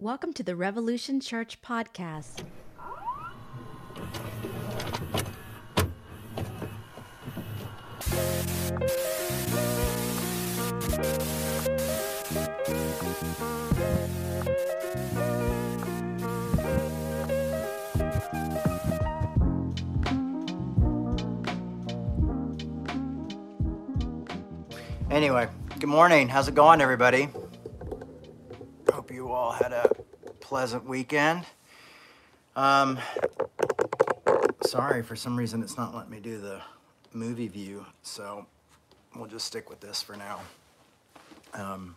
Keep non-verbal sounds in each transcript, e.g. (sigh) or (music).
Welcome to the Revolution Church podcast. Anyway, good morning. How's it going, everybody? Hope you all had a pleasant weekend. Um, sorry, for some reason it's not letting me do the movie view, so we'll just stick with this for now. Um,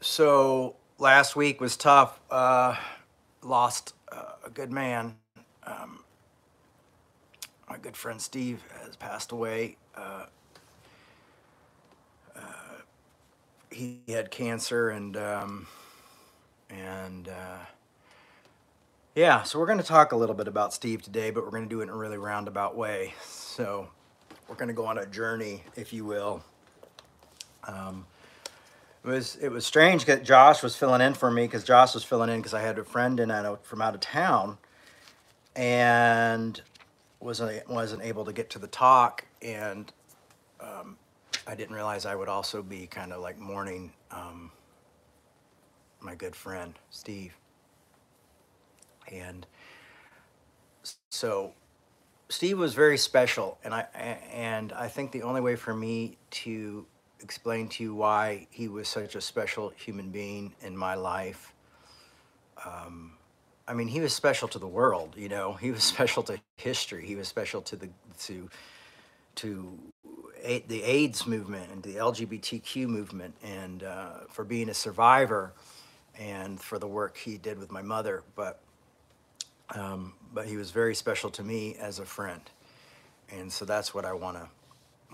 so last week was tough. Uh, lost uh, a good man. Um, my good friend Steve has passed away. Uh, uh, he had cancer and um, and uh, yeah, so we're going to talk a little bit about Steve today, but we're going to do it in a really roundabout way. So we're going to go on a journey, if you will. Um, it was it was strange that Josh was filling in for me because Josh was filling in because I had a friend in out from out of town, and wasn't wasn't able to get to the talk, and um, I didn't realize I would also be kind of like mourning um, my good friend Steve, and so Steve was very special, and I and I think the only way for me to explain to you why he was such a special human being in my life. Um, I mean, he was special to the world. You know, he was (laughs) special to history. He was special to the to to a, the AIDS movement and the LGBTQ movement, and uh, for being a survivor, and for the work he did with my mother. But um, but he was very special to me as a friend, and so that's what I want to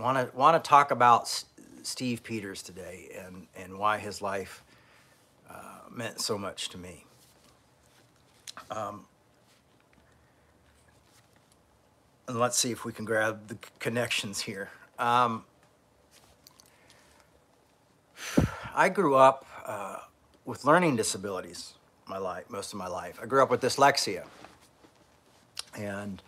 want to want to talk about S- Steve Pieters today, and and why his life uh, meant so much to me. Um, and let's see if we can grab the connections here. Um, I grew up uh, with learning disabilities my life, most of my life. I grew up with dyslexia, and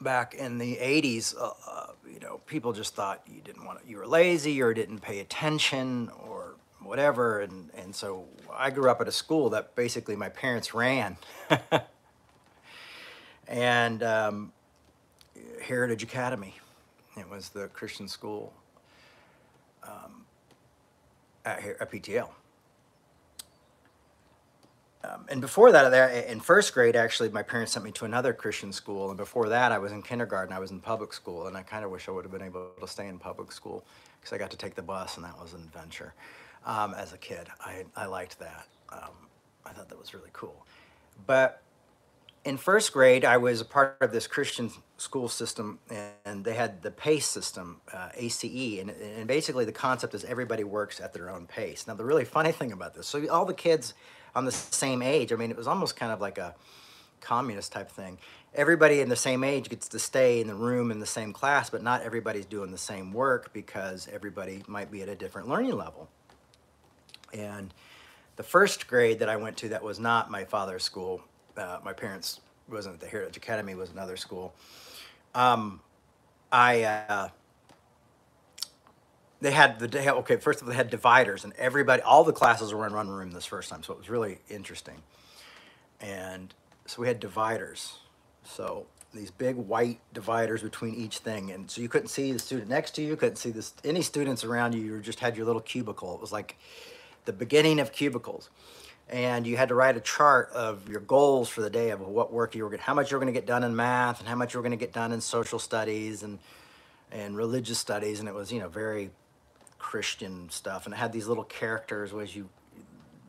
back in the 80s, uh, uh, you know, people just thought you didn't want to, you were lazy or didn't pay attention or whatever. And, and so I grew up at a school that basically my parents ran. (laughs) and um, Heritage Academy, it was the Christian school um, at, at PTL. Um, and before that, in first grade, actually, my parents sent me to another Christian school. And before that, I was in kindergarten. I was in public school, and I kind of wish I would have been able to stay in public school because I got to take the bus, and that was an adventure. Um, as a kid, I I liked that. Um, I thought that was really cool. But in first grade, I was a part of this Christian school system, and they had the PACE system, uh, ACE, and, and basically the concept is everybody works at their own pace. Now, the really funny thing about this, so all the kids on the same age, I mean, it was almost kind of like a communist type thing. Everybody in the same age gets to stay in the room in the same class, but not everybody's doing the same work because everybody might be at a different learning level. And the first grade that I went to that was not my father's school, uh, my parents wasn't at the Heritage Academy, was another school. Um, I uh, they had the day okay first of all they had dividers and everybody all the classes were in one room this first time so it was really interesting. And so we had dividers. So these big white dividers between each thing and so you couldn't see the student next to you couldn't see this any students around you you just had your little cubicle. It was like the beginning of cubicles and you had to write a chart of your goals for the day of what work you were going how much you were going to get done in math and how much you were going to get done in social studies and and religious studies and it was you know very christian stuff. And it had these little characters was you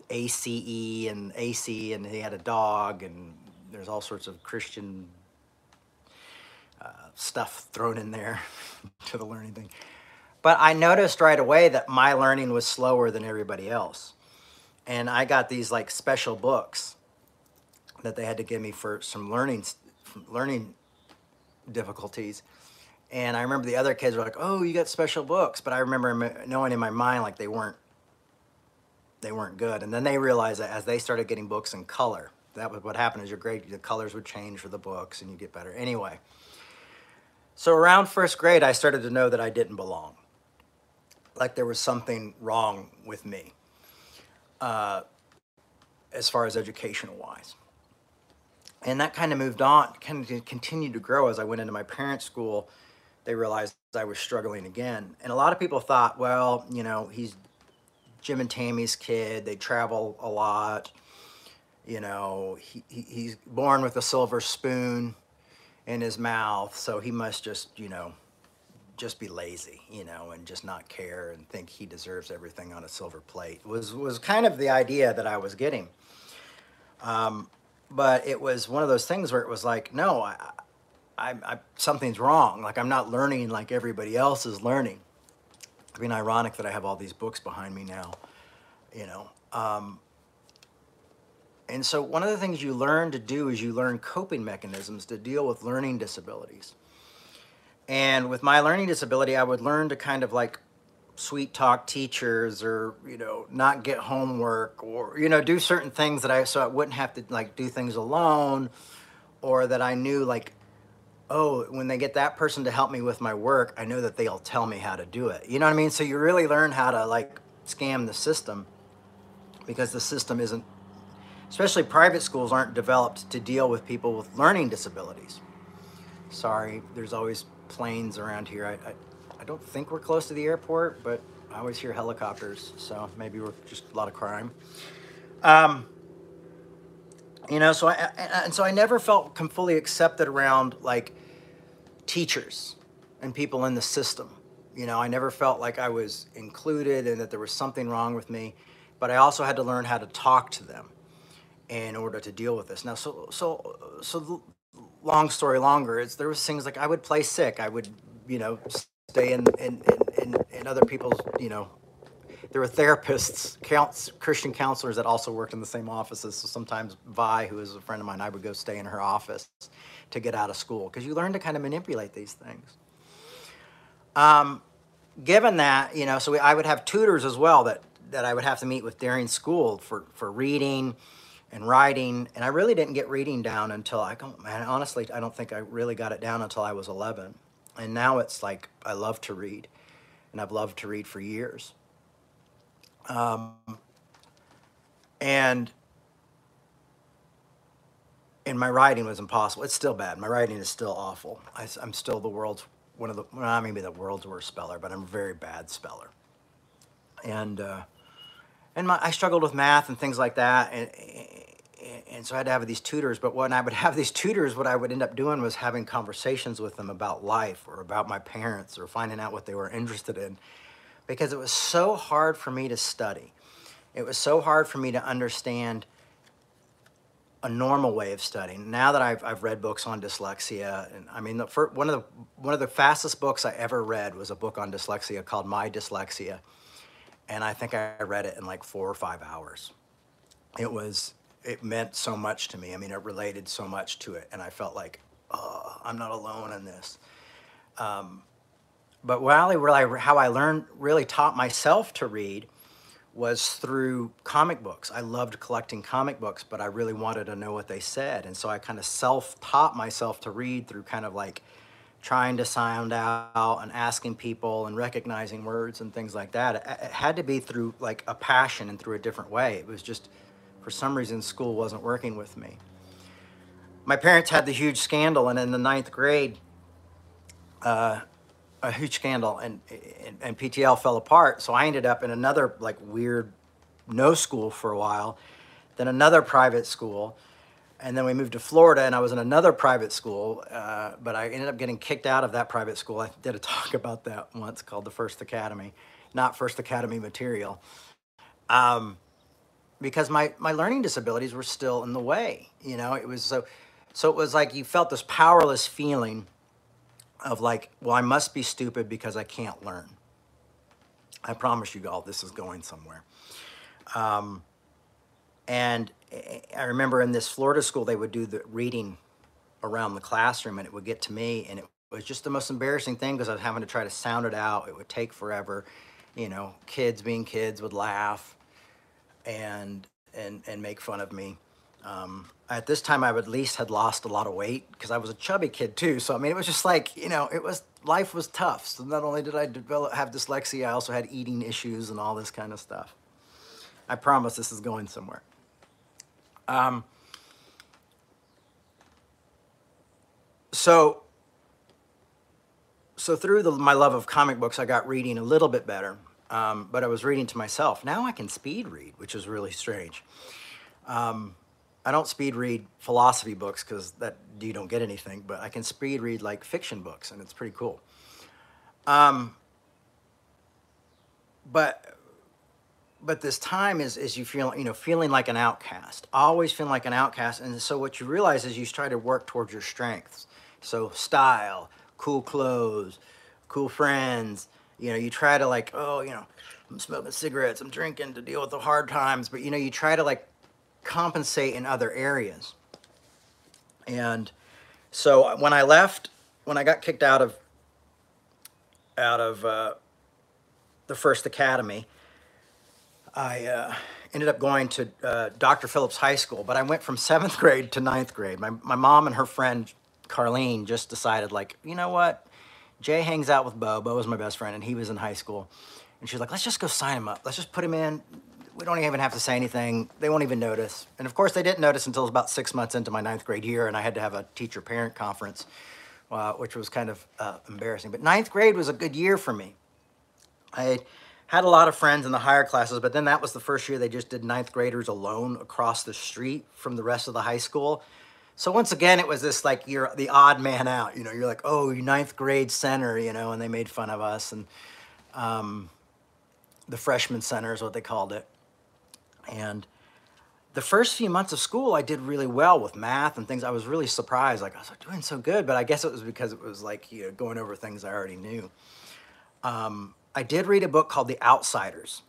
ace and ac and he had a dog and there's all sorts of christian uh, stuff thrown in there (laughs) to the learning thing. But i noticed right away that my learning was slower than everybody else and i got these like special books that they had to give me for some learning learning difficulties And I remember the other kids were like, "Oh, you got special books," but I remember knowing in my mind like they weren't they weren't good. And then they realized that as they started getting books in color, that was what happened. Is your grade the colors would change for the books and you get better. Anyway, so around first grade, I started to know that I didn't belong. Like there was something wrong with me, uh, as far as educational wise and that kind of moved on, kind of continued to grow as I went into my parents' school. They realized I was struggling again. And a lot of people thought, well, you know, he's Jim and Tammy's kid. They travel a lot. You know, he, he, he's born with a silver spoon in his mouth, so he must just, you know, just be lazy, you know, and just not care and think he deserves everything on a silver plate. Was was kind of the idea that I was getting. Um, but it was one of those things where it was like, no, I, I, I, something's wrong. Like I'm not learning like everybody else is learning. I mean, ironic that I have all these books behind me now, you know. Um, and so one of the things you learn to do is you learn coping mechanisms to deal with learning disabilities. And with my learning disability, I would learn to kind of like sweet talk teachers or you know not get homework or you know do certain things that I so I wouldn't have to like do things alone or that I knew like oh when they get that person to help me with my work I know that they'll tell me how to do it. You know what I mean? So you really learn how to like scam the system because the system isn't especially private schools aren't developed to deal with people with learning disabilities. Sorry there's always planes around here I, I I don't think we're close to the airport, but I always hear helicopters, so maybe we're just a lot of crime. Um, you know, so I and so I never felt fully accepted around like teachers and people in the system. You know, I never felt like I was included and that there was something wrong with me. But I also had to learn how to talk to them in order to deal with this. Now, so so so long story longer is there was things like I would play sick. I would you know stay in, in, in, in, other people's, you know, there were therapists, counts, Christian counselors that also worked in the same offices. So sometimes Vi, who is a friend of mine, I would go stay in her office to get out of school because you learn to kind of manipulate these things. Um, given that, you know, so we, I would have tutors as well that, that I would have to meet with during school for, for reading and writing. And I really didn't get reading down until I don't, man, honestly, I don't think I really got it down until I was 11 and now it's like I love to read, and I've loved to read for years. Um, and and my writing was impossible. It's still bad. My writing is still awful. I, am still the world's one of the well, not maybe the world's worst speller, but I'm a very bad speller. And uh, and my, I struggled with math and things like that, and and so I had to have these tutors. But when I would (laughs) have these tutors, what I would end up doing was having conversations with them about life or about my parents or finding out what they were interested in, because it was so hard for me to study. It was so hard for me to understand a normal way of studying. Now that I've, I've read books on dyslexia, and I mean, the, for, one of the one of the fastest books I ever read was a book on dyslexia called My Dyslexia, and I think I read it in like four or five hours. It was it meant so much to me. I mean, it related so much to it, and I felt like, oh, I'm not alone in this. Um, but while I, how I learned, really taught myself to read was through comic books. I loved collecting comic books, but I really wanted to know what they said. And so I kind of self taught myself to read through kind of like trying to sound out and asking people and recognizing words and things like that. It, had to be through like a passion and through a different way. It was just for some reason, school wasn't working with me. My parents had the huge scandal, and in the ninth grade, uh, a huge scandal, and, and, and PTL fell apart. So I ended up in another like weird no school for a while, then another private school, and then we moved to Florida, and I was in another private school. Uh, but I ended up getting kicked out of that private school. I did a (laughs) talk about that once called the First Academy, not First Academy material. Um, because my my learning disabilities were still in the way you know it was so so it was like you felt this powerless feeling of like well i must be stupid because i can't learn i promise you all this is going somewhere um, and i remember in this florida school they would do the reading around the classroom and it would get to me and it was just the most embarrassing thing because I was having to try to sound it out. It would take forever. You know, kids being kids would laugh and and and make fun of me. Um, at this time, I at least had lost a lot of weight because I was a chubby kid too. So I mean, it was just like you know, it was life was tough. So not only did I develop have dyslexia, I also had eating issues and all this kind of stuff. I promise this is going somewhere. Um, so so through the, my love of comic books, I got reading a little bit better. Um, but I was reading to myself. Now I can speed read, which is really strange. Um, I don't speed read philosophy books because that you don't get anything, but I can speed read like fiction books, and it's pretty cool. Um, but but this time is is you feel you know feeling like an outcast, always feeling like an outcast, and so what you realize is you try to work towards your strengths. So style, cool clothes, cool friends. You know, you try to like, oh, you know, I'm smoking cigarettes, I'm drinking to deal with the hard times, but you know, you try to like compensate in other areas. And so when I left, when I got kicked out of out of uh, the first academy, I uh, ended up going to uh, Dr. Phillips High School. But I went from seventh grade to ninth grade. My my mom and her friend Carlene just decided, like, you know what? Jay hangs out with Bo. Bo was my best friend, and he was in high school. And she's like, let's just go sign him up. Let's just put him in we don't even have to say anything. They won't even notice. And of course, they didn't notice until about six months into my ninth grade year, and I had to have a teacher parent conference, uh, which was kind of uh, embarrassing. But ninth grade was a good year for me. I had a lot of friends in the higher classes, but then that was the first year they just did ninth graders alone across the street from the rest of the high school. So once again, it was this like you're the odd man out. You know, you're like, oh, you ninth grade center, you know, and they made fun of us and. Um, the freshman center is what they called it. And the first few months of school, I did really well with math and things. I was really surprised, like I was doing so good, but I guess it was because it was like you know, going over things I already knew. Um, I did read a book called The Outsiders,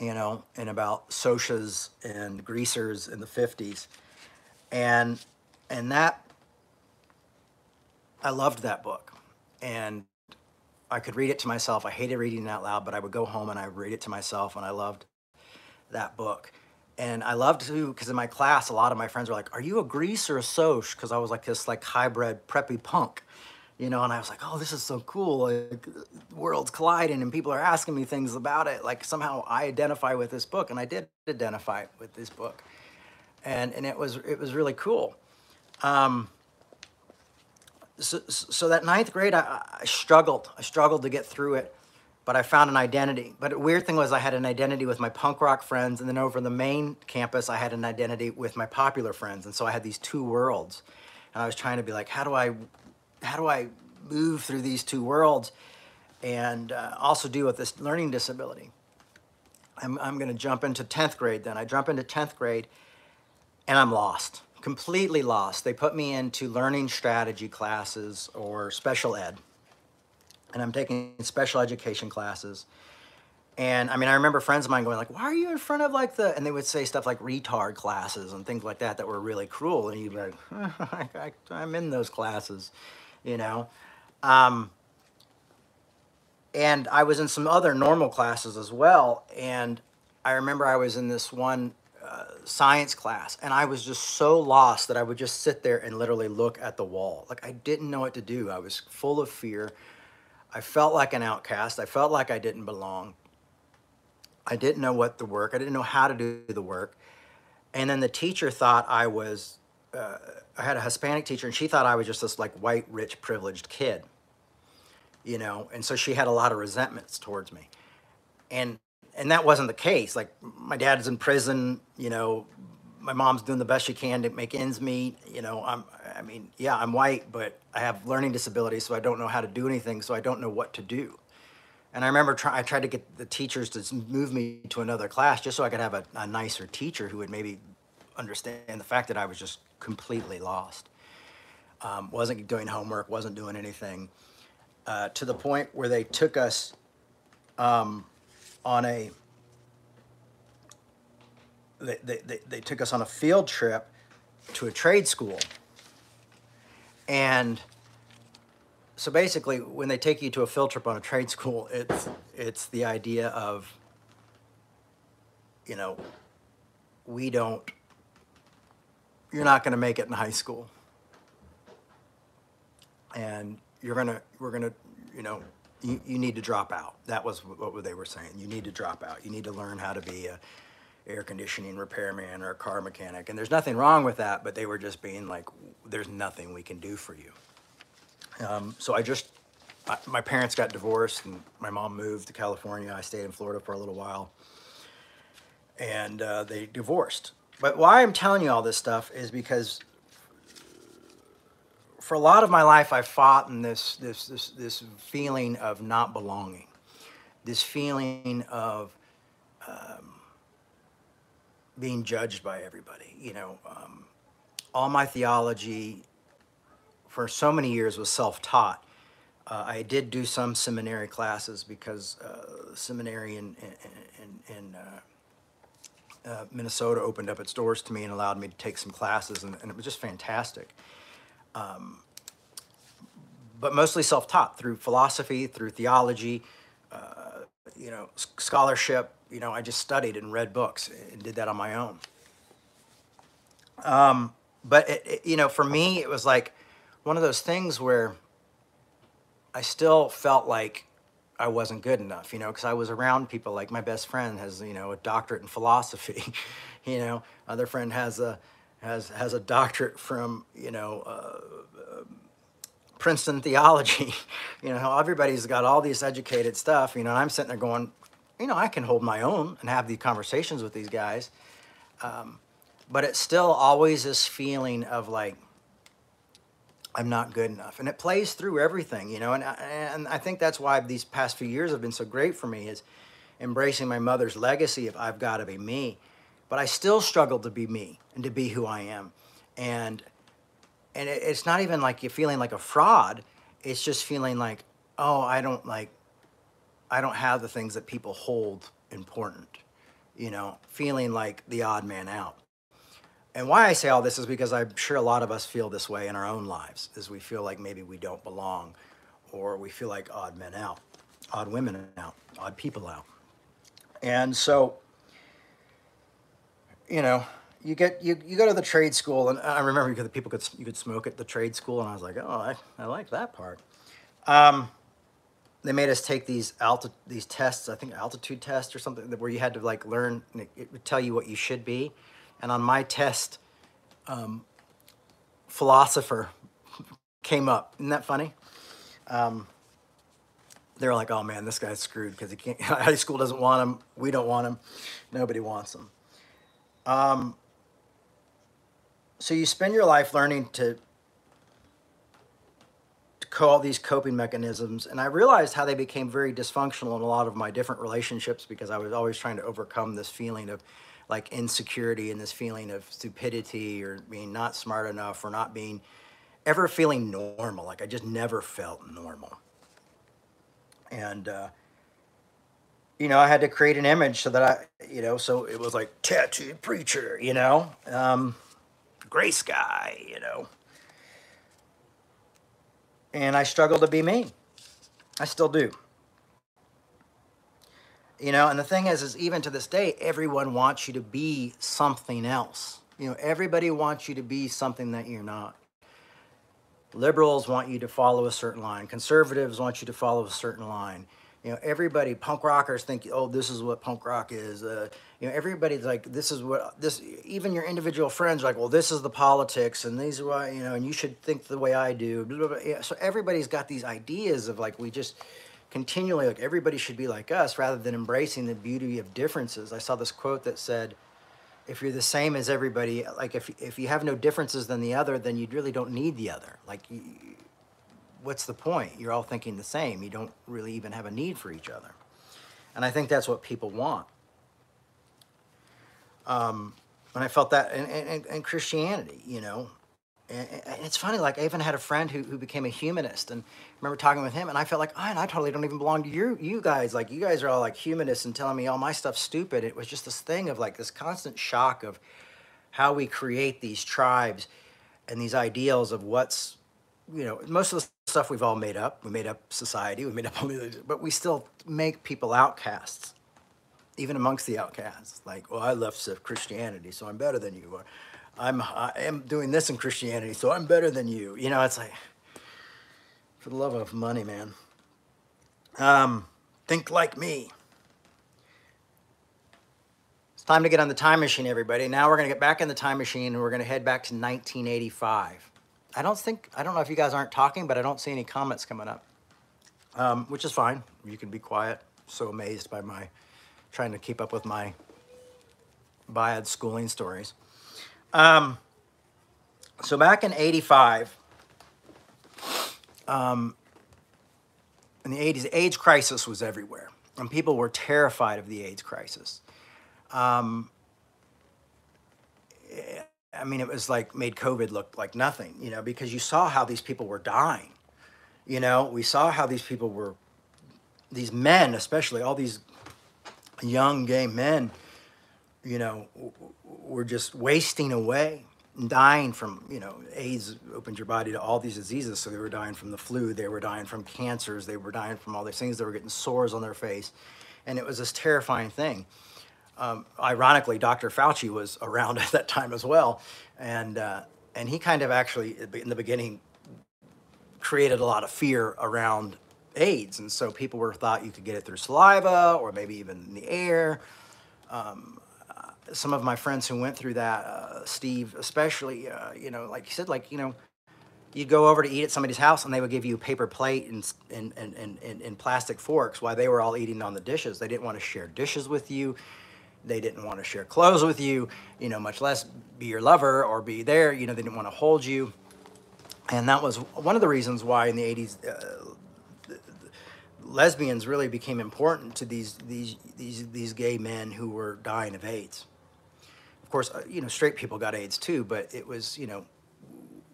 you know, and about Socs and greasers in the 50s. And, and that, I loved that book. And I could read it to myself. I hated reading it out loud, but I would go home and I read it to myself, and I loved that book. And I loved to, because in my class, a lot of my friends were like, are you a grease or a Soc? Because I was like this like hybrid preppy punk, you know, and I was like, oh, this is so cool. Like, worlds colliding and people are asking me things about it. Like somehow I identify with this book and I did identify with this book. And, and it was, it was really cool. Um, so, so that ninth grade, I, I struggled. I struggled to get through it but I found an identity. But the weird thing was I had an identity with my punk rock friends, and then over the main campus, I had an identity with my popular friends. And so I had these two worlds. And I was trying to be like, how do I, how do I move through these two worlds and uh, also deal with this learning disability? I'm, I'm going to jump into 10th grade then. I jump into 10th grade and I'm lost, completely lost. They put me into learning strategy classes or special ed and I'm taking special education classes. And I mean, I remember friends of mine going like, "Why are you in front of like the?" And they would say stuff like retard classes and things like that that were really cruel. And you'd be like, (laughs) I, am in those classes," you know. Um, and I was in some other normal classes as well. And I remember I was in this one science class, and I was just so lost that I would just sit there and literally look at the wall. Like I didn't know what to do. I was full of fear. I felt like an outcast. I felt like I didn't belong. I didn't know what the work. I didn't know how to do the work. And then the teacher thought I was, uh, I had a Hispanic teacher and she thought I was just this like white, rich, privileged kid, you know? And so she had a lot of resentments towards me. And, and that wasn't the case. Like my dad's in prison, you know, my mom's doing the best she can to make ends meet. You know, I'm, I mean, yeah, I'm white, but I have learning disabilities, so I don't know how to do anything, so I don't know what to do. And I remember try, I tried to get the teachers to move me to another class just so I could have a, a nicer teacher who would maybe understand the fact that I was just completely lost. Um, wasn't doing homework, wasn't doing anything, uh, to the point where they took us um, on a they, they, they took us on a field trip to a trade school. And so basically, when they take you to a field trip on a trade school, it's it's the idea of, you know, we don't. You're not going to make it in high school, and you're gonna we're gonna you know you, you need to drop out. That was what they were saying. You need to drop out. You need to learn how to be a air conditioning repairman or a car mechanic. And there's nothing wrong with that, but they were just being like, there's nothing we can do for you. Um, so I just, I, my parents got divorced and my mom moved to California. I stayed in Florida for a little while and uh, they divorced. But why I'm telling you all this stuff is because for a lot of my life, I fought in this, this, this, this feeling of not belonging, this feeling of um, being judged by everybody. You know, um, all my theology for so many years was self-taught. Uh, I did do some seminary classes because uh, seminary in, in, in, in uh, uh, Minnesota opened up its doors to me and allowed me to take some classes, and, and it was just fantastic. Um, but mostly self-taught through philosophy, through theology, uh, you know, scholarship. You know, I just studied and read books and did that on my own. Um, but it, it, you know, for me, it was like one of those things where I still felt like I wasn't good enough, you know, because I was around people like my best friend has, you know, a doctorate in philosophy, (laughs) you know, other friend has a has has a doctorate from, you know, uh, uh, Princeton theology, (laughs) you know, everybody's got all this educated stuff, you know, I'm sitting there going, you know, I can hold my own and have these conversations with these guys, um, but it's still always this feeling of like I'm not good enough. And it plays through everything, you know, and, and I think that's why these past few years have been so great for me is embracing my mother's legacy of I've got to be me. But I still struggle to be me and to be who I am. And and it's not even like you're feeling like a fraud. It's just feeling like, oh, I don't like I don't have the things that people hold important. You know, feeling like the odd man out. And why I say all this is because I'm sure a lot of us feel this way in our own lives, is we feel like maybe we don't belong, or we feel like odd men out, odd women out, odd people out. And so, you know, you get you, you go to the trade school, and I remember because people could you could smoke at the trade school, and I was like, oh, I, I like that part. Um, they made us take these alti- these tests, I think altitude tests or something, where you had to like learn. It would tell you what you should be and on my test, um, philosopher came up. Isn't that funny? Um, they're like, oh man, this guy's screwed because he can't. (laughs) High school doesn't want him. We don't want him. Nobody wants him. Um, so you spend your life learning to to call these coping mechanisms, and I realized how they became very dysfunctional in a lot of my different relationships because I was always trying to overcome this feeling of like insecurity and this feeling of stupidity or being not smart enough or not being ever feeling normal. Like I just never felt normal. And, uh, you know, I had to create an image so that I, you know, so it was like tattooed preacher, you know, um, grace guy, you know. And I struggle to be me. I still do. You know, and the thing is, is even to this day, everyone wants you to be something else. You know, everybody wants you to be something that you're not. Liberals want you to follow a certain line. Conservatives want you to follow a certain line. You know, everybody, punk rockers think, oh, this is what punk rock is. Uh, you know, everybody's like, this is what this. Even your individual friends are like, well, this is the politics, and these are why you know, and you should think the way I do. Blah, blah, blah. Yeah, so everybody's got these ideas of like we just continually like everybody should be like us rather than embracing the beauty of differences. I saw this quote that said, if you're the same as everybody, like if, if you have no differences than the other, then you really don't need the other. Like, you, what's the point? You're all thinking the same. You don't really even have a need for each other. And I think that's what people want. Um, and I felt that in, in, in Christianity, you know, and, it's funny, like I even had a friend who, who became a humanist, and I remember talking with him, and I felt like, oh, and I totally don't even belong to you, you guys. Like you guys are all like humanists and telling me all my stuff's stupid. It was just this thing of like this constant shock of how we create these tribes and these ideals of what's, you know, most of the stuff we've all made up. We made up society. We made up (laughs) all these, but we still make people outcasts, even amongst the outcasts. Like, well, I left Christianity, so I'm better than you. Or I'm I am doing this in Christianity, so I'm better than you. You know, it's like, for the love of money, man. Um, think like me. It's time to get on the time machine, everybody. Now we're gonna get back in the time machine, and we're gonna head back to 1985. I don't think I don't know if you guys aren't talking, but I don't see any comments coming up, um, which is fine. You can be quiet. So amazed by my trying to keep up with my bad schooling stories. Um, so back in '85, um, in the '80s, the AIDS crisis was everywhere, and people were terrified of the AIDS crisis. Um, I mean, it was like made COVID look like nothing, you know, because you saw how these people were dying. You know, we saw how these people were, these men, especially all these young gay men, you know, were just wasting away dying from, you know, AIDS opened your body to all these diseases. So they were dying from the flu, they were dying from cancers, they were dying from all these things, they were getting sores on their face. And it was this terrifying thing. Um, ironically, Dr. Fauci was around (laughs) at that time as well, and uh, and he kind of actually in the beginning created a lot of fear around AIDS, and so people were thought you could get it through saliva or maybe even in the air. Um, uh, some of my friends who went through that, uh, Steve especially, uh, you know, like you said, like you know, you'd go over to eat at somebody's house and they would give you a paper plate and, and, and, and, and plastic forks while they were all eating on the dishes. They didn't want to share dishes with you. They didn't want to share clothes with you, you know, much less be your lover or be there. You know, they didn't want to hold you. And that was one of the reasons why in the 80s, uh, lesbians really became important to these, these, these, these gay men who were dying of AIDS. Of course, uh, you know, straight people got AIDS too, but it was, you know,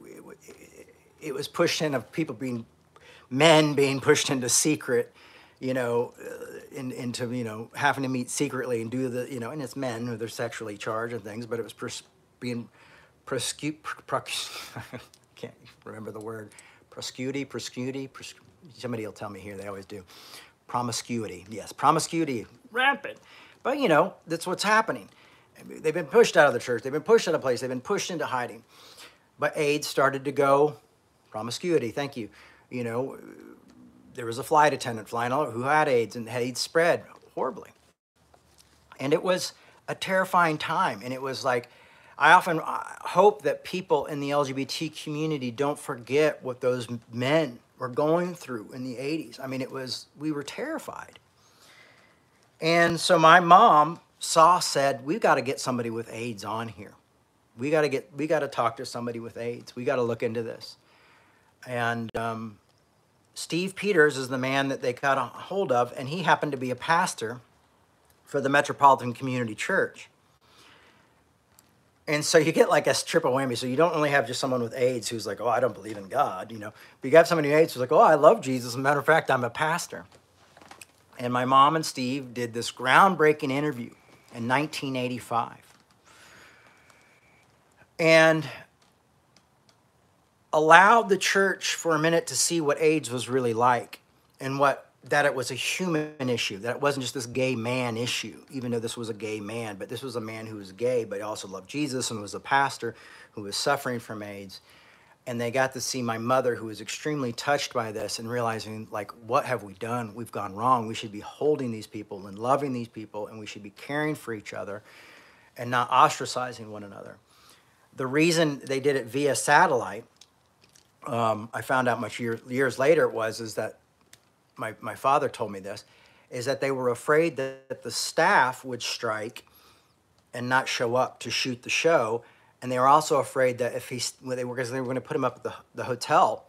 it, it was pushed in of people being, men being pushed into secret you know, uh, in, into, you know, having to meet secretly and do the, you know, and it's men who they're sexually charged and things, but it was pers- being prosecute, (laughs) can't remember the word, proscuity, proscuity, pros- somebody will tell me here, they always do. Promiscuity, yes, promiscuity, rampant. But, you know, that's what's happening. They've been pushed out of the church, they've been pushed out of place, they've been pushed into hiding. But AIDS started to go, promiscuity, thank you, you know, there was a flight attendant flying all who had AIDS and AIDS spread horribly. And it was a terrifying time. And it was like, I often uh, hope that people in the LGBT community don't forget what those men were going through in the 80s. I mean, it was, we were terrified. And so my mom saw, said, we've got to get somebody with AIDS on here. We got to get, we got to talk to somebody with AIDS. We got to look into this. And um, Steve Pieters is the man that they got a hold of, and he happened to be a pastor for the Metropolitan Community Church. And so you get like a triple whammy. So you don't only have just someone with AIDS who's like, oh, I don't believe in God, you know, but you have somebody with AIDS who's like, oh, I love Jesus. As a matter of fact, I'm a pastor. And my mom and Steve did this groundbreaking interview in 1985. And allowed the church for a minute to see what AIDS was really like and what that it was a human issue, that it wasn't just this gay man issue, even though this was a gay man, but this was a man who was gay, but also loved Jesus and was a pastor who was suffering from AIDS. And they got to see my mother, who was extremely touched by this and realizing, like, what have we done? We've gone wrong. We should be holding these people and loving these people, and we should be caring for each other and not ostracizing one another. The reason they did it via satellite um, I found out much year, years later it was is that my, my father told me this is that they were afraid that the staff would strike and not show up to shoot the show. And they were also afraid that if he when they were because they were going to put him up at the, the hotel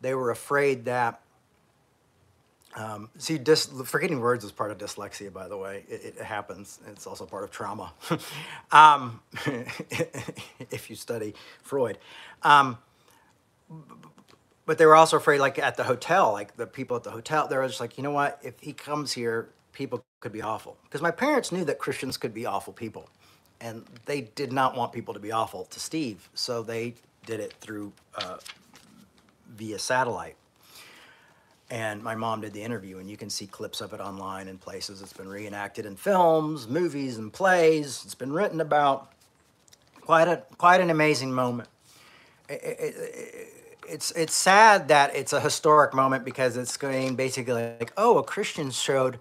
they were afraid that um, see dis, forgetting words is part of dyslexia by the way. It, it happens. It's also part of trauma. (laughs) Um, (laughs) if you study freud. Um, but they were also afraid, like at the hotel, like the people at the hotel, they were just like, you know what? If he comes here, people could be awful. Because my parents knew that Christians could be awful people, and they did not want people to be awful to Steve, so they did it through uh, via satellite. And my mom did the interview, and you can see clips of it online in places. It's been reenacted in films, movies, and plays. It's been written about. Quite a quite an amazing moment. It- it- it- it's it's sad that it's a historic moment because it's going basically like, oh, a Christian showed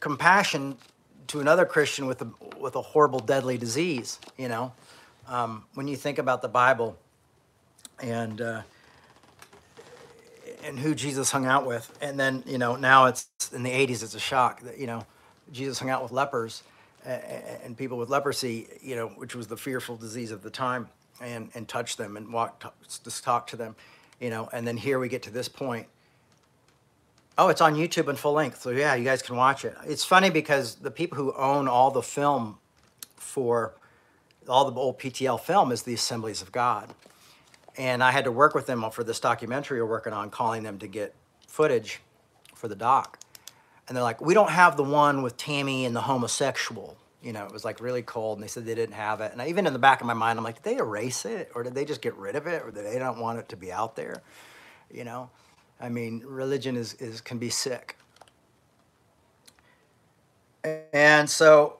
compassion to another Christian with a with a horrible, deadly disease. You know, um, when you think about the Bible and uh, and who Jesus hung out with, and then you know now it's in the '80s. It's a shock that you know Jesus hung out with lepers and people with leprosy. You know, which was the fearful disease of the time, and and touched them and walked just talk to them. You know, and then here we get to this point Oh, it's on YouTube in full length. So yeah, you guys can watch it. It's funny because the people who own all the film for all the old PTL film is the Assemblies of God. And I had to work with them for this documentary we're working on, calling them to get footage for the doc. And they're like, we don't have the one with Tammy and the homosexual. You know, it was like really cold, and they said they didn't have it. And I, even in the back of my mind, I'm like, did they erase it, or did they just get rid of it, or did they not want it to be out there? You know, I mean, religion is, is can be sick. And so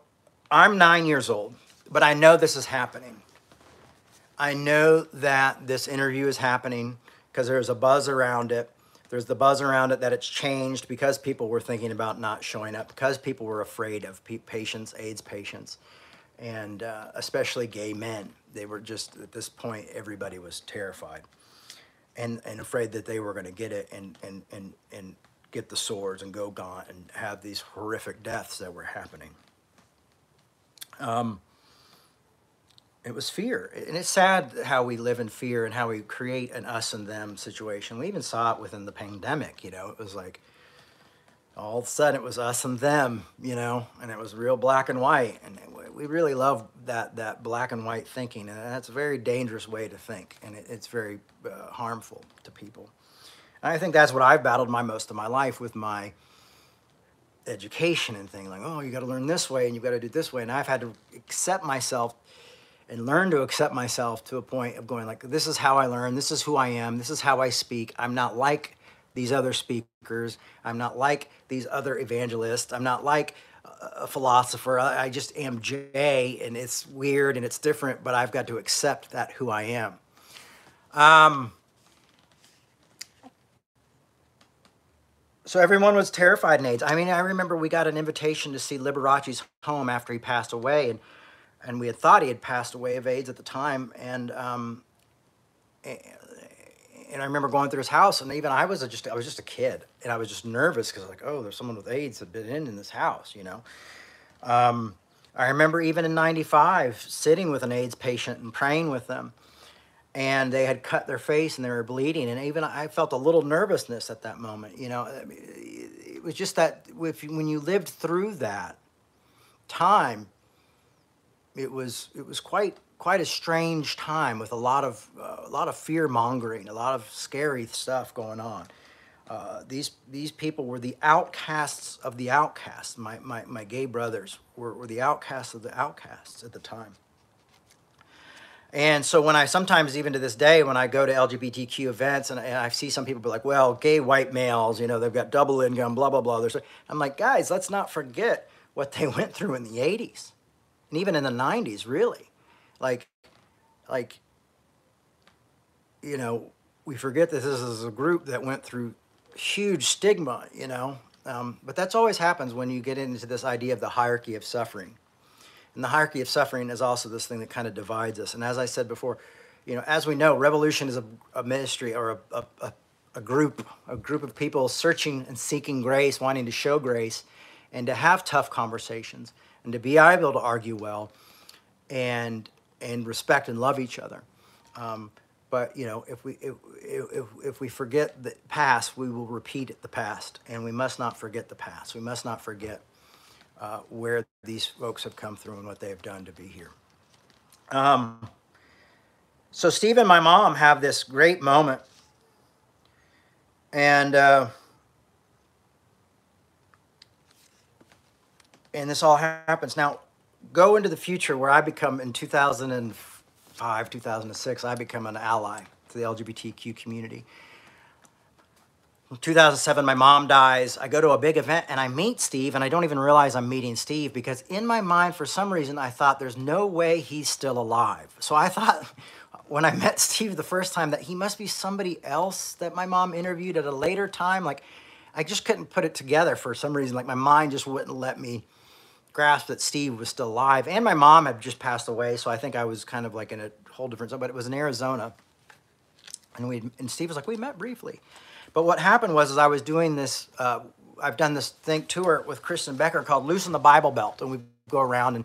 I'm nine years old, but I know this is happening. I know that this interview is happening because there's a buzz around it. There's the buzz around it that it's changed because people were thinking about not showing up, because people were afraid of patients, AIDS patients, and uh, especially gay men. They were just, at this point, everybody was terrified and, and afraid that they were going to get it and, and, and, and get the swords and go gaunt and have these horrific deaths that were happening. Um, it was fear. And it's sad how we live in fear and how we create an us and them situation. We even saw it within the pandemic, you know, it was like all of a sudden it was us and them, you know, and it was real black and white. And we really love that, that black and white thinking. And that's a very dangerous way to think. And it, it's very uh, harmful to people. And I think that's what I've battled my most of my life with my education and thing like, oh, you got to learn this way and you've got to do this way. And I've had to accept myself and learn to accept myself to a point of going like, this is how I learn. This is who I am. This is how I speak. I'm not like these other speakers. I'm not like these other evangelists. I'm not like a- philosopher. I I just am Jay, and it's weird and it's different, but I've got to accept that who I am. Um, so everyone was terrified in AIDS. I mean, I remember we got an invitation to see Liberace's home after he passed away, and and we had thought he had passed away of AIDS at the time, and um, and I remember going through his house, and even I was just I was just a kid, and I was just nervous because like, oh, there's someone with AIDS that been in in this house, you know. Um, I remember even in '95 sitting with an AIDS patient and praying with them, and they had cut their face and they were bleeding, and even I felt a little nervousness at that moment, you know. It was just that if when you lived through that time, it was it was quite quite a strange time with a lot of uh, a lot of fear mongering, a lot of scary stuff going on. Uh, these these people were the outcasts of the outcasts. My my, my gay brothers were, were the outcasts of the outcasts at the time. And so when I sometimes even to this day when I go to LGBTQ events and, and I see some people be like, well, gay white males, you know, they've got double income, blah blah blah. I'm like, guys, let's not forget what they (laughs) went through in the '80s and even in the 90s really. Like like you know we forget that this is a group that went through huge stigma you know? Um, but that's always happens when you get into this idea of the hierarchy of suffering. And the hierarchy of suffering is also this thing that kind of divides us. And as i said before you know as we know revolution is a, a ministry or a, a, a, a group a group of people searching and seeking grace wanting to show grace and to have tough conversations and to be able to argue well and and respect and love each other. Um, but you know, if we if, if, if we forget the past, we will repeat the past, and we must not forget the past. We must not forget uh, where these folks have come through and what they have done to be here. Um, so Steve and my mom have this great moment, and. Uh, and this all happens now go into the future where i become in 2005 2006 i become an ally to the lgbtq community In 2007, my mom dies. I go to a big event and I meet Steve, and I don't even realize I'm meeting Steve because in my mind, for some reason, I thought there's no way he's still alive. So I thought when I met Steve the first time that he must be somebody else that my mom interviewed at a later time. Like, I just couldn't put it together for some reason. Like, my mind just wouldn't let me grasp that Steve was still alive. And my mom had just passed away, so I think I was kind of like in a whole different zone, but it was in Arizona. And we and Steve was like, we met briefly. But what happened was, is I was doing this. Uh, I've done this think tour with Kristen Becker called "Loosen the Bible Belt," and we go around and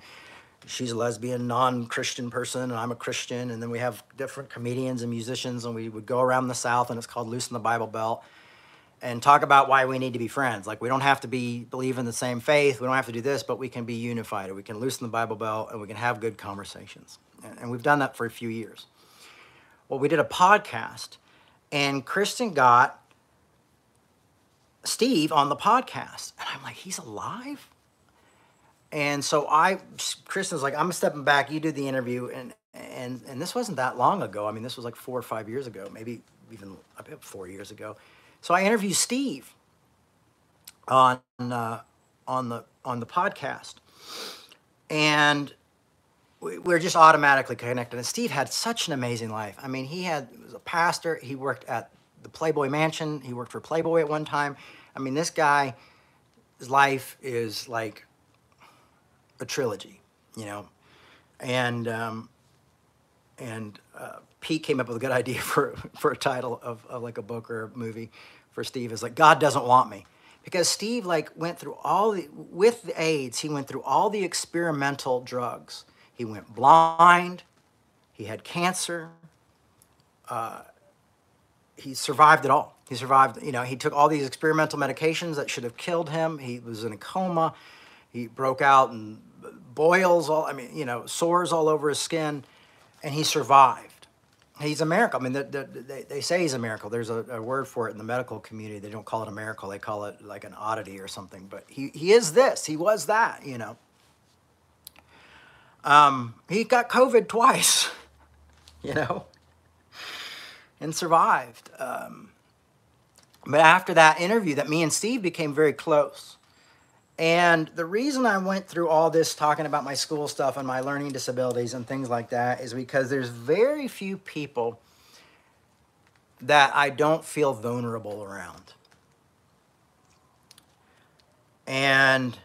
she's a lesbian, non-Christian person, and I'm a Christian, and then we have different comedians and musicians, and we would go around the South, and it's called "Loosen the Bible Belt," and talk about why we need to be friends. Like we don't have to be believe in the same faith, we don't have to do this, but we can be unified, or we can loosen the Bible belt, and we can have good conversations, and, we've done that for a few years. Well, we did a podcast, and Kristen got Steve on the podcast. And I'm like, he's alive? And so I, Kristen's like, I'm stepping back. You do the interview. And, and, and this wasn't that long ago. I mean, this was like four or five years ago, maybe even four years ago. So I interviewed Steve on, uh, on the, on the podcast. And we, we're just automatically connected. And Steve had such an amazing life. I mean, he had, was a pastor. He worked at the Playboy Mansion. He worked for Playboy at one time. I mean, this guy, his life is like a trilogy, you know, and um, and uh, Pete came up with a good (laughs) idea for for a title of, of like a book or a movie for Steve is like God doesn't want me because Steve like went through all the with the AIDS he went through all the experimental drugs he went blind he had cancer uh, he survived it all. He survived, you know, he took all these experimental medications that should have killed him. He was in a coma. He broke out and boils all, I mean, you know, sores all over his skin, and he survived. He's a miracle. I mean, the, the, they, they say he's a miracle. There's a, a, word for it in the medical community. They don't call it a miracle. They call it like an oddity or something. But he, he is this. He was that, you know. Um, he got COVID twice, (laughs) you know and survived. Um, but after that interview, that me and Steve became very close. And the reason I went through all this talking about my school stuff and my learning disabilities and things like that is because there's very few people that I don't feel vulnerable around. And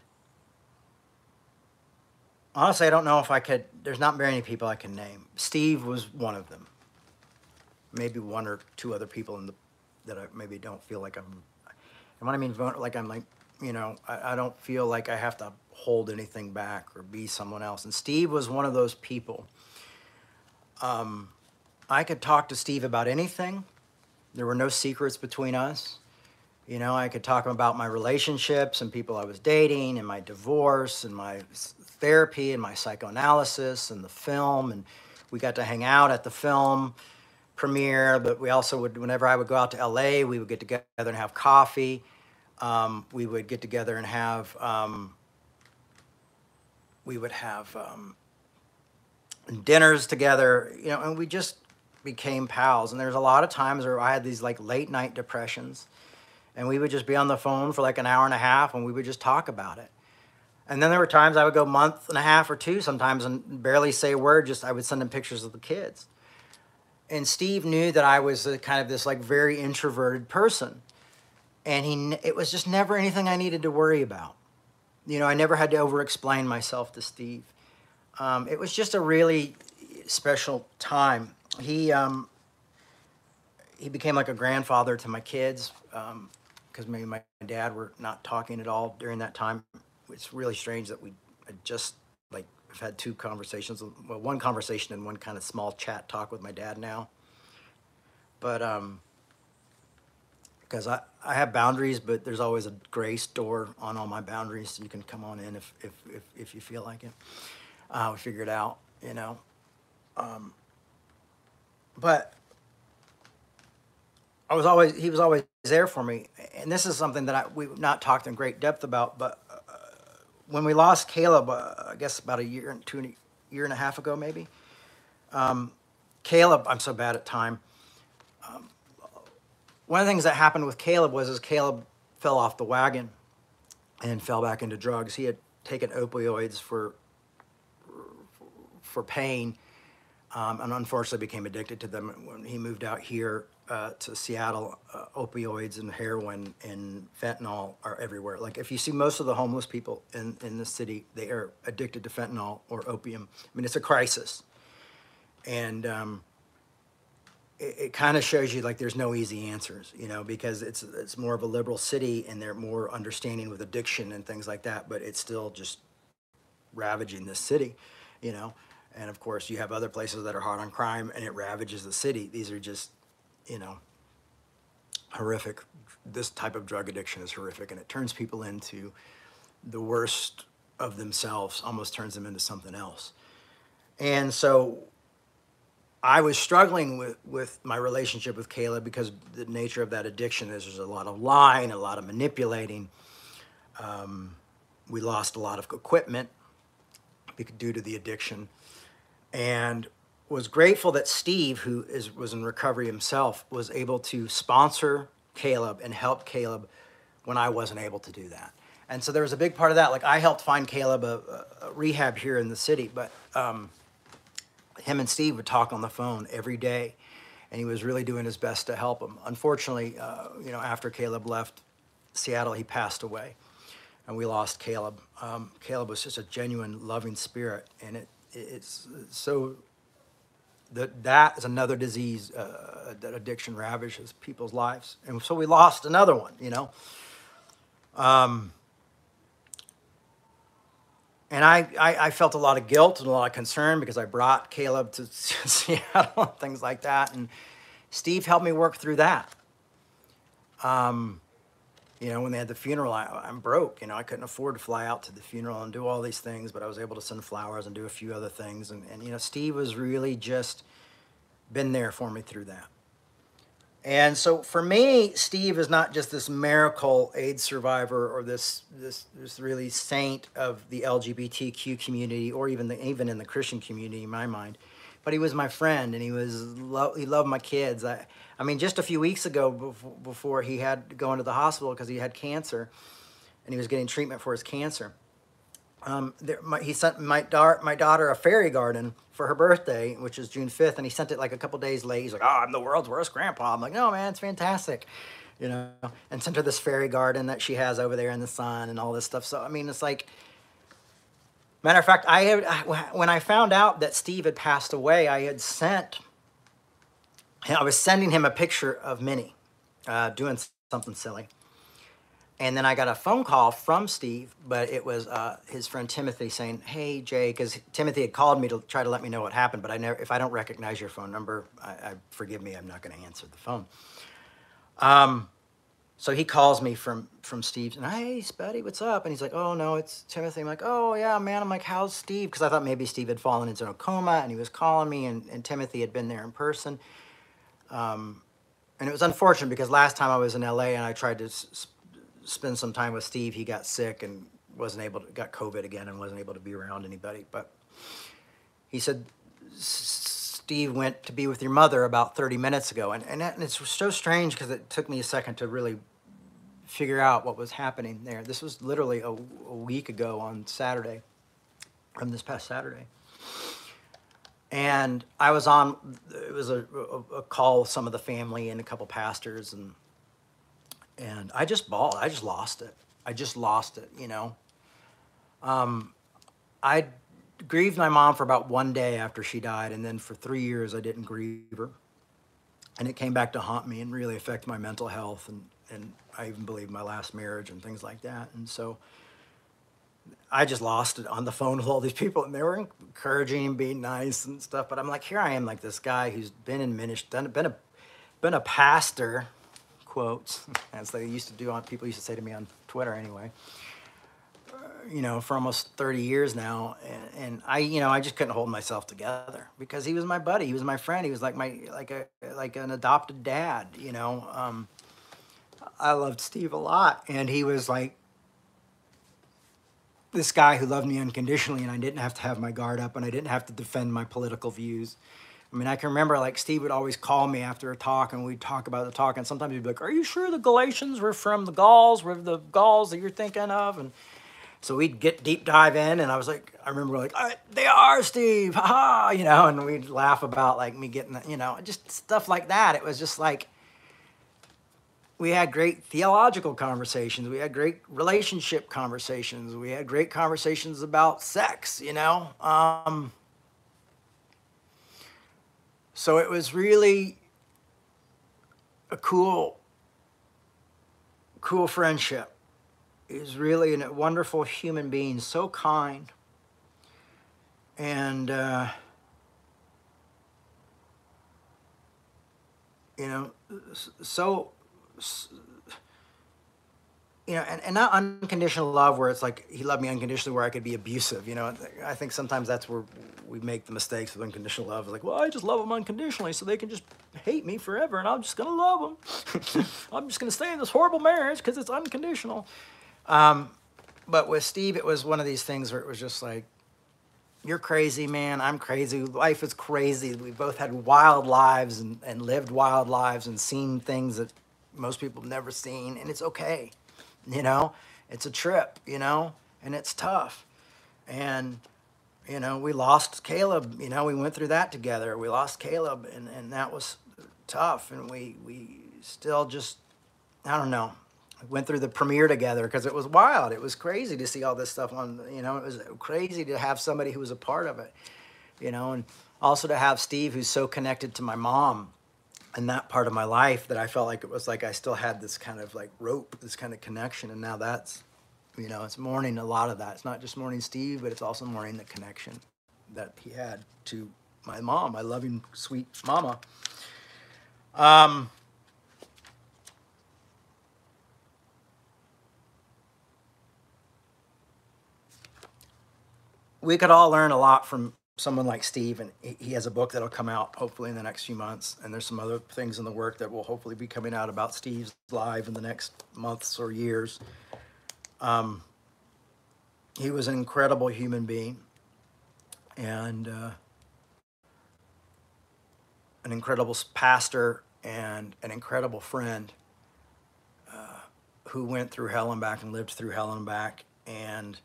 honestly, I don't know if I could, there's not very many people I can name. Steve was one of them maybe one or two other people in the that I maybe don't feel like I'm. And when I mean like I'm like you know I, I don't feel like I have to hold anything back or be someone else. And Steve was one of those people. Um, I could talk to Steve about anything. There were no secrets between us. You know, I could talk him about my relationships and people I was dating and my divorce and my therapy and my psychoanalysis and the film. And we got to hang out at the film premiere, but we also would, whenever I would go out to LA, we would get together and have coffee. Um, we would get together and have, um, we would have um, dinners together, you know, and we just became pals. And there's a lot of times where I had these like late night depressions, and we would just be on the phone for like an hour and a half, and we would just talk about it. And then there were times I would go month and a half or two sometimes and barely say a word. Just I would send him pictures of the kids and Steve knew that I was a, kind of this like very introverted person, and he it was just never anything I needed to worry about. You know, I never had to over-explain myself to Steve. Um, it was just a really special time. He um, he became like a grandfather to my kids because um, maybe my dad were not talking at all during that time. It's really strange that we just I've had two conversations, well, one conversation and one kind of small chat talk with my dad now. But um, because I, I have boundaries, but there's always a grace door on all my boundaries. You can come on in if, if, if, if you feel like it. Uh, we figure it out, you know. Um, but I was always, he was always there for me. And this is something that I, we've not talked in great depth about, but when we lost Caleb, uh, I guess about a year and two year and a half ago, maybe. Um, Caleb, I'm so bad at time. Um, one of the things that happened with Caleb was as Caleb fell off the wagon and fell back into drugs. He had taken opioids for for pain, um, and unfortunately became addicted to them when he moved out here uh, to Seattle. Uh, opioids and heroin and fentanyl are everywhere. Like if you see most of the homeless people in in the city, they are addicted to fentanyl or opium. I mean, it's a crisis, and um, it, it kind of shows you like there's no easy answers, you know, because it's it's more of a liberal city and they're more understanding with addiction and things like that, but it's still just ravaging this city, you know. And of course, you have other places that are hard on crime and it ravages the city. These are just, you know, horrific. This type of drug addiction is horrific and it turns people into the worst of themselves, almost turns them into something else. And so I was struggling with, with my relationship with Caleb because the nature of that addiction is there's a lot of lying, a lot of manipulating. Um, we lost a lot of equipment due to the addiction and was grateful that Steve, who is, was in recovery himself, was able to sponsor Caleb and help Caleb when I wasn't able to do that. And so there was a big part of that. Like I helped find Caleb a, a rehab here in the city, but um, him and Steve would talk on the phone every day, and he was really doing his best to help him. Unfortunately, uh, you know, after Caleb left Seattle, he passed away, and we lost Caleb. Um, Caleb was just a genuine, loving spirit, and it it's so that that is another disease uh, that addiction ravages people's lives, and so we lost another one. You know. Um, and I, I, I, felt a lot of guilt and a lot of concern because I brought Caleb to (laughs) Seattle and things like that. And Steve helped me work through that. Um, you know, when they had the funeral, I, am broke. You know, I couldn't afford to fly out to the funeral and do all these things, but I was able to send flowers and do a few other things. And, and you know, Steve was really just been there for me through that. And so for me, Steve is not just this miracle AIDS survivor or this this this really saint of the LGBTQ community or even the even in the Christian community in my mind, but he was my friend and he was lo- he loved my kids. I I mean, just a few weeks ago, before, before he had to go into the hospital because he had cancer, and he was getting treatment for his cancer. Um, there, my, he sent my, my daughter a fairy garden for her birthday, which is June 5th, and he sent it like a couple days late. He's like, "Oh, I'm the world's worst grandpa." I'm like, "No, man, it's fantastic," you know. And sent her this fairy garden that she has over there in the sun and all this stuff. So I mean, it's like, matter of fact, I had when I found out that Steve had passed away, I had sent I was sending him a picture of Minnie uh, doing something silly. And then I got a phone call from Steve, but it was uh, his friend Timothy saying, "Hey Jay," because Timothy had called me to try to let me know what happened. But I never, if I don't recognize your phone number, I, I forgive me, I'm not going to answer the phone. Um, so he calls me from from Steve's and hey Spuddy, what's up? And he's like, oh no, it's Timothy. I'm like, oh yeah, man. I'm like, how's Steve? Because I thought maybe Steve had fallen into a coma and he was calling me, and, and Timothy had been there in person. Um, and it was unfortunate because last time I was in LA and I tried to spend some time with Steve, he got sick and wasn't able to, got COVID again and wasn't able to be around anybody. But he said, Steve went to be with your mother about 30 minutes ago. And, and, and it's so strange because it took me a second to really figure out what was happening there. This was literally a, a week ago on Saturday, from this past Saturday and I was on. It was a, a, a, call with some of the family and a couple pastors, and and I just bawled. I just lost it. I just lost it. You know. Um, I grieved my mom for about one day after she died, and then for three years I didn't grieve her, and it came back to haunt me and really affect my mental health, and and I even believe my last marriage and things like that, and so. I just lost it on the phone with all these people, and they were encouraging and being nice and stuff. But I'm like, here I am, like this guy who's been in ministry, done, been a, been a pastor, quotes, (laughs) as they used to do on people used to say to me on Twitter anyway. Uh, you know, for almost 30 years now, and, and I, you know, I just couldn't hold myself together because he was my buddy, he was my friend, he was like my, like a, like an adopted dad. You know, um, I loved Steve a lot, and he was like this guy who loved me unconditionally and I didn't have to have my guard up and I didn't have to defend my political views. I mean, I can remember like Steve would always call me after a talk and we'd talk about the talk. And sometimes he'd be like, Are you sure the Galatians were from the Gauls, were the Gauls that you're thinking of? And so we'd get deep dive in. And I was like, I remember like, They are, Steve, ha, you know, and we'd laugh about like me getting, you know, just stuff like that. It was just like, we had great theological conversations. We had great relationship conversations. We had great conversations about sex, you know. Um, so it was really a cool, cool friendship. He was really a wonderful human being, so kind. And, uh, you know, so you know, and, and not unconditional love where it's like he loved me unconditionally where I could be abusive, you know. I think sometimes that's where we make the mistakes with unconditional love. It's like, well, I just love them unconditionally so they can just hate me forever and I'm just going to love them. (laughs) I'm just going to stay in this horrible marriage because it's unconditional. Um, but with Steve, it was one of these things where it was just like, you're crazy, man. I'm crazy. Life is crazy. We both had wild lives and, and lived wild lives and seen things that most people have never seen, and it's okay. You know, it's a trip, you know, and it's tough. And, you know, we lost Caleb, you know, we went through that together. We lost Caleb, and, and that was tough. And we, we still just, I don't know, went through the premiere together because it was wild. It was crazy to see all this stuff on, you know, it was crazy to have somebody who was a part of it, you know, and also to have Steve, who's so connected to my mom in that part of my life that I felt like it was like I still had this kind of like rope, this kind of connection. And now that's, you know, it's mourning a lot of that. It's not just mourning Steve, but it's also mourning the connection that he had to my mom, my loving, sweet mama. Um, we could all learn a lot from someone like Steve, and he has a book that'll come out hopefully in the next few months. And there's some other things in the work that will hopefully be coming out about Steve's life in the next months or years. Um, he was an incredible human being and uh, an incredible pastor and an incredible friend uh, who went through hell and back and lived through hell and back. And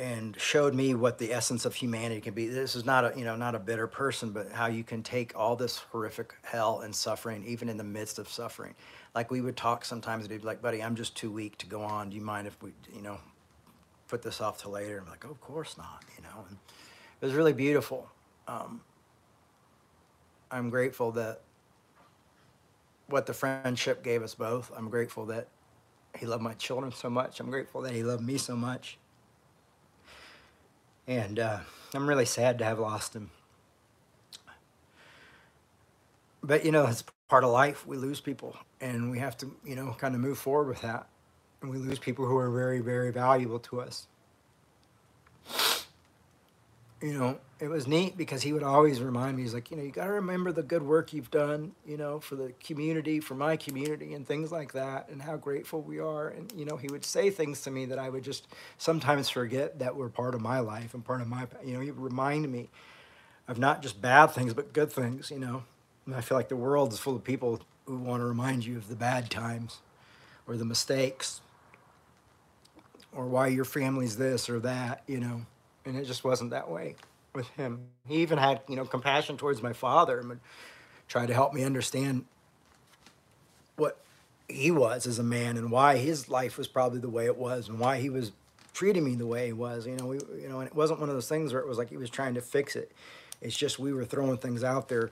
and showed me what the essence of humanity can be. This is not a you know not a bitter person, but how you can take all this horrific hell and suffering, even in the midst of suffering. Like we would talk sometimes, they'd be like, "Buddy, I'm just too weak to go on. Do you mind if we you know put this off till later?" I'm like, oh, "Of course not." You know, and it was really beautiful. Um, I'm grateful that what the friendship gave us both. I'm grateful that he loved my children so much. I'm grateful that he loved me so much. And uh, I'm really sad to have lost him. But, you know, it's part of life. We lose people, and we have to, you know, kind of move forward with that. And we lose people who are very, very valuable to us you know, it was neat because he would always remind me, he's like, you know, you got to remember the good work you've done, you know, for the community, for my community, and things like that, and how grateful we are. And, you know, he would say things to me that I would just sometimes forget that were part of my life and part of my, you know, he would remind me of not just bad things, but good things, you know. And I feel like the world is full of people who want to remind you of the bad times or the mistakes or why your family's this or that, you know and it just wasn't that way with him. He even had, you know, compassion towards my father and would try to help me understand what he was as a man and why his life was probably the way it was and why he was treating me the way he was. You know, we, you know, and it wasn't one of those things where it was like he was trying to fix it. It's just we were throwing things out there,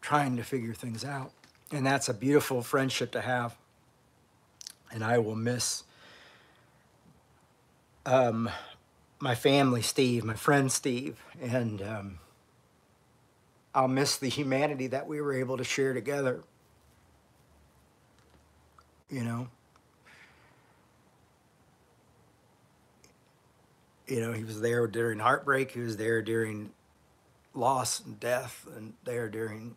trying to figure things out, and that's a beautiful friendship to have. And I will miss um, my family, Steve, my friend Steve, and um, I'll miss the humanity that we were able to share together. You know, you know, he was there during heartbreak. He was there during loss and death, and there during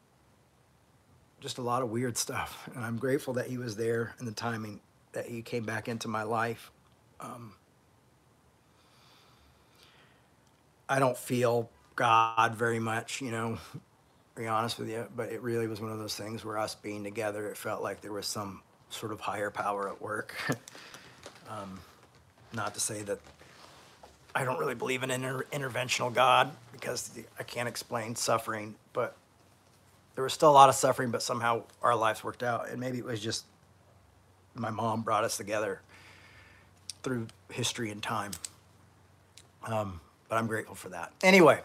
just a lot of weird stuff. And I'm grateful that he was there and the timing that he came back into my life. Um, I don't feel God very much, you know, be honest with you. But it really was one of those things where us being together, it felt like there was some sort of higher power at work. (laughs) um, not to say that I don't really believe in an inter- interventional God because I can't explain suffering, but there was still a lot of suffering, but somehow our lives worked out. And maybe it was just my mom brought us together through history and time. Um, but I'm grateful for that. Anyway,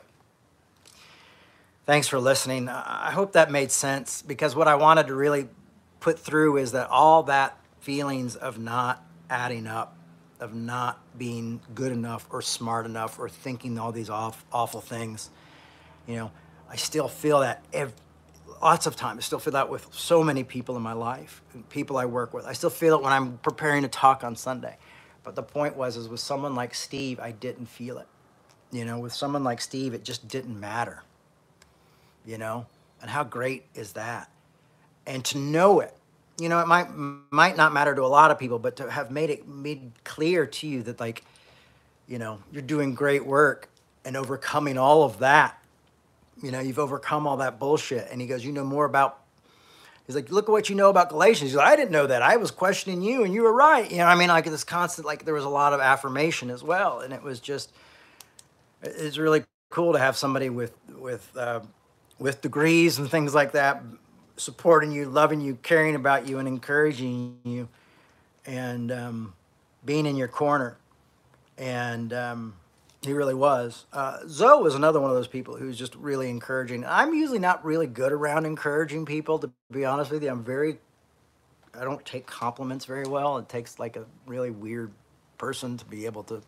thanks for listening. I hope that made sense because what I wanted to really put through is that all that feelings of not adding up, of not being good enough or smart enough or thinking all these awful things, you know, I still feel that ev- lots of times. I still feel that with so many people in my life people I work with. I still feel it when I'm preparing to talk on Sunday. But the point was, is with someone like Steve, I didn't feel it. You know, with someone like Steve, it just didn't matter. You know, and how great is that? And to know it, you know, it might might not matter to a lot of people, but to have made it made clear to you that like, you know, you're doing great work and overcoming all of that. You know, you've overcome all that bullshit. And he goes, you know more about He's like, look at what you know about Galatians. He's like, I didn't know that. I was questioning you, and you were right. You know, I mean, like this constant, like there was a lot of affirmation as well, and it was just, it's really cool to have somebody with with uh, with degrees and things like that supporting you, loving you, caring about you, and encouraging you, and um, being in your corner. And um, he really was. Uh, Zoe was another one of those people who's just really encouraging. I'm usually not really good around encouraging people, to be honest with you. I'm very, I don't take compliments very well. It takes like a really weird person to be able to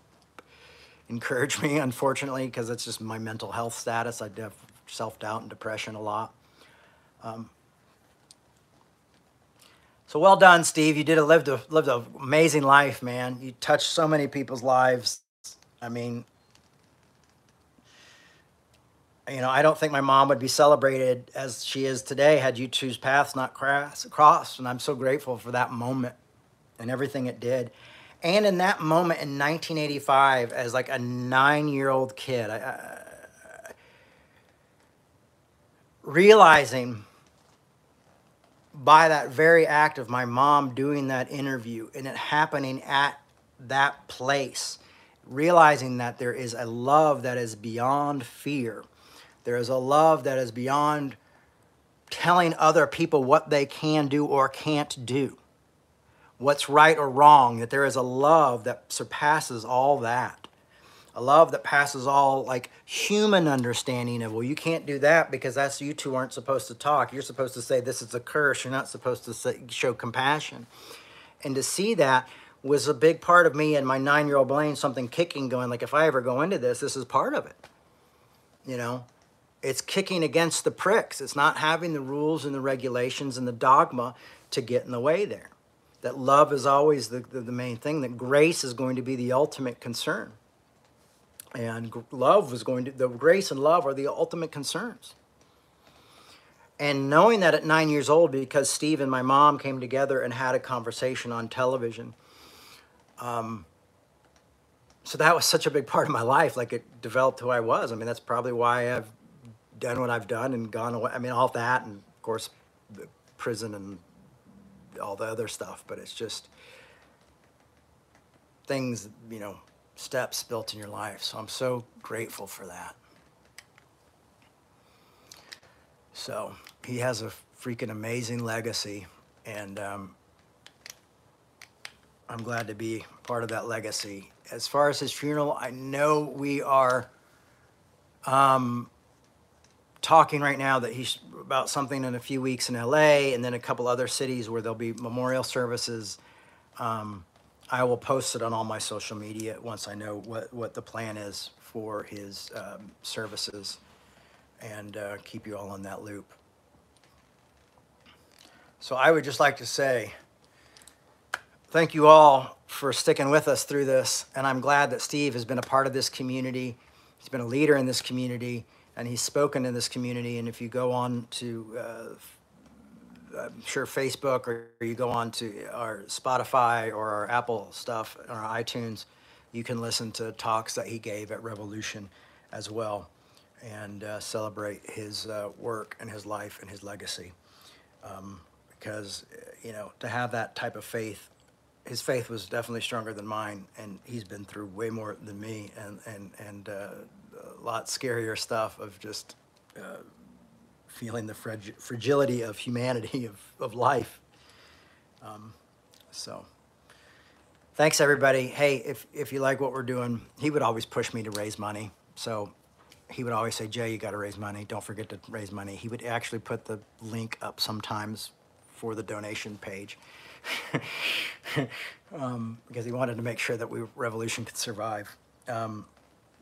encourage me, (laughs) unfortunately, because it's just my mental health status. I have self doubt and depression a lot. Um, so well done, Steve. You did a lived a lived an amazing life, man. You touched so many people's lives. I mean, you know, I don't think my mom would be celebrated as she is today had you choose paths not cross, crossed. And I'm so grateful for that moment and everything it did. And in that moment in 1985, as like a nine year old kid, I, I, realizing by that very act of my mom doing that interview and it happening at that place, realizing that there is a love that is beyond fear. There is a love that is beyond telling other people what they can do or can't do, what's right or wrong, that there is a love that surpasses all that. A love that passes all like human understanding of well you can't do that because that's you two aren't supposed to talk. You're supposed to say this is a curse. You're not supposed to say, show compassion. And to see that was a big part of me and my nine year old brain something kicking going like if i ever go into this this is part of it. You know? It's kicking against the pricks. It's not having the rules and the regulations and the dogma to get in the way there that love is always the, the, the main thing that grace is going to be the ultimate concern. And love was going to the grace and love are the ultimate concerns. And knowing that at nine years old because steve and my mom came together and had a conversation on television um, so that was such a big part of my life like it developed who i was. I mean that's probably why i've done what i've done and gone away i mean all that and of course the prison and all the other stuff but it's just things you know steps built in your life. So I'm so grateful for that. So he has a freaking amazing legacy, and um, I'm glad to be part of that legacy. As far as his funeral, I know we are um, talking right now that he's about something in a few weeks in LA, and then a couple other cities where there'll be memorial services. Um, I will post it on all my social media once I know what, what the plan is for his um, services and uh, keep you all on that loop. So I would just like to say thank you all for sticking with us through this. And I'm glad that Steve has been a part of this community. He's been a leader in this community and he's spoken in this community. And if you go on to uh, I'm sure Facebook or you go on to our Spotify or our Apple stuff or iTunes, you can listen to talks that he gave at Revolution as well. and uh, celebrate his uh, work and his life and his legacy. Um, because, you know, to have that type of faith, his faith was definitely stronger than mine, and he's been through way more than me, and and and uh, lot scarier stuff of just uh, feeling the frag- fragility of humanity of of life. Um, so thanks everybody. Hey, if if you like what we're doing, he would always push me to raise money. So he would always say, Jay, you got to raise money. Don't forget to raise money. He would actually put the link up sometimes for the donation page (laughs) um, because he wanted to make sure that we Revolution could survive. Um,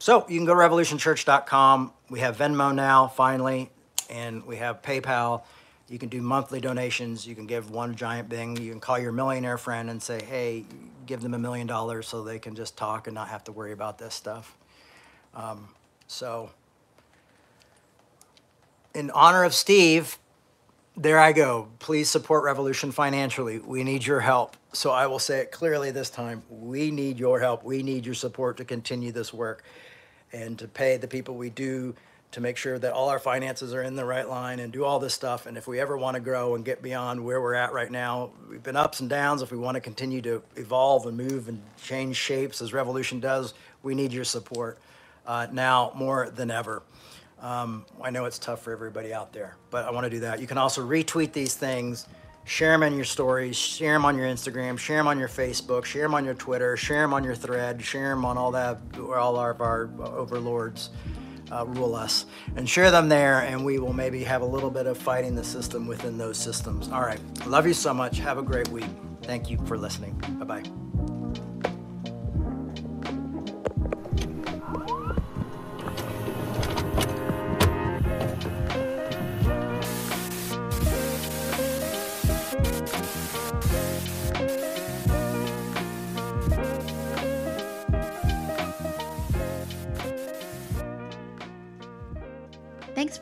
so you can go to revolutionchurch.com. We have Venmo now, finally, and we have PayPal. You can do monthly donations. You can give one giant thing. You can call your millionaire friend and say, hey, give them a million dollars so they can just talk and not have to worry about this stuff. Um, so, in honor of Steve, there I go. Please support Revolution financially. We need your help. So I will say it clearly this time. We need your help. We need your support to continue this work and to pay the people we do to make sure that all our finances are in the right line and do all this stuff. And if we ever want to grow and get beyond where we're at right now, we've been ups and downs. If we want to continue to evolve and move and change shapes as Revolution does, we need your support uh, now more than ever. Um, I know it's tough for everybody out there, but I want to do that. You can also retweet these things, share them in your stories, share them on your Instagram, share them on your Facebook, share them on your Twitter, share them on your thread, share them on all that, all of our overlords uh, rule us, and share them there, and we will maybe have a little bit of fighting the system within those systems. All right. Love you so much. Have a great week. Thank you for listening. Bye bye.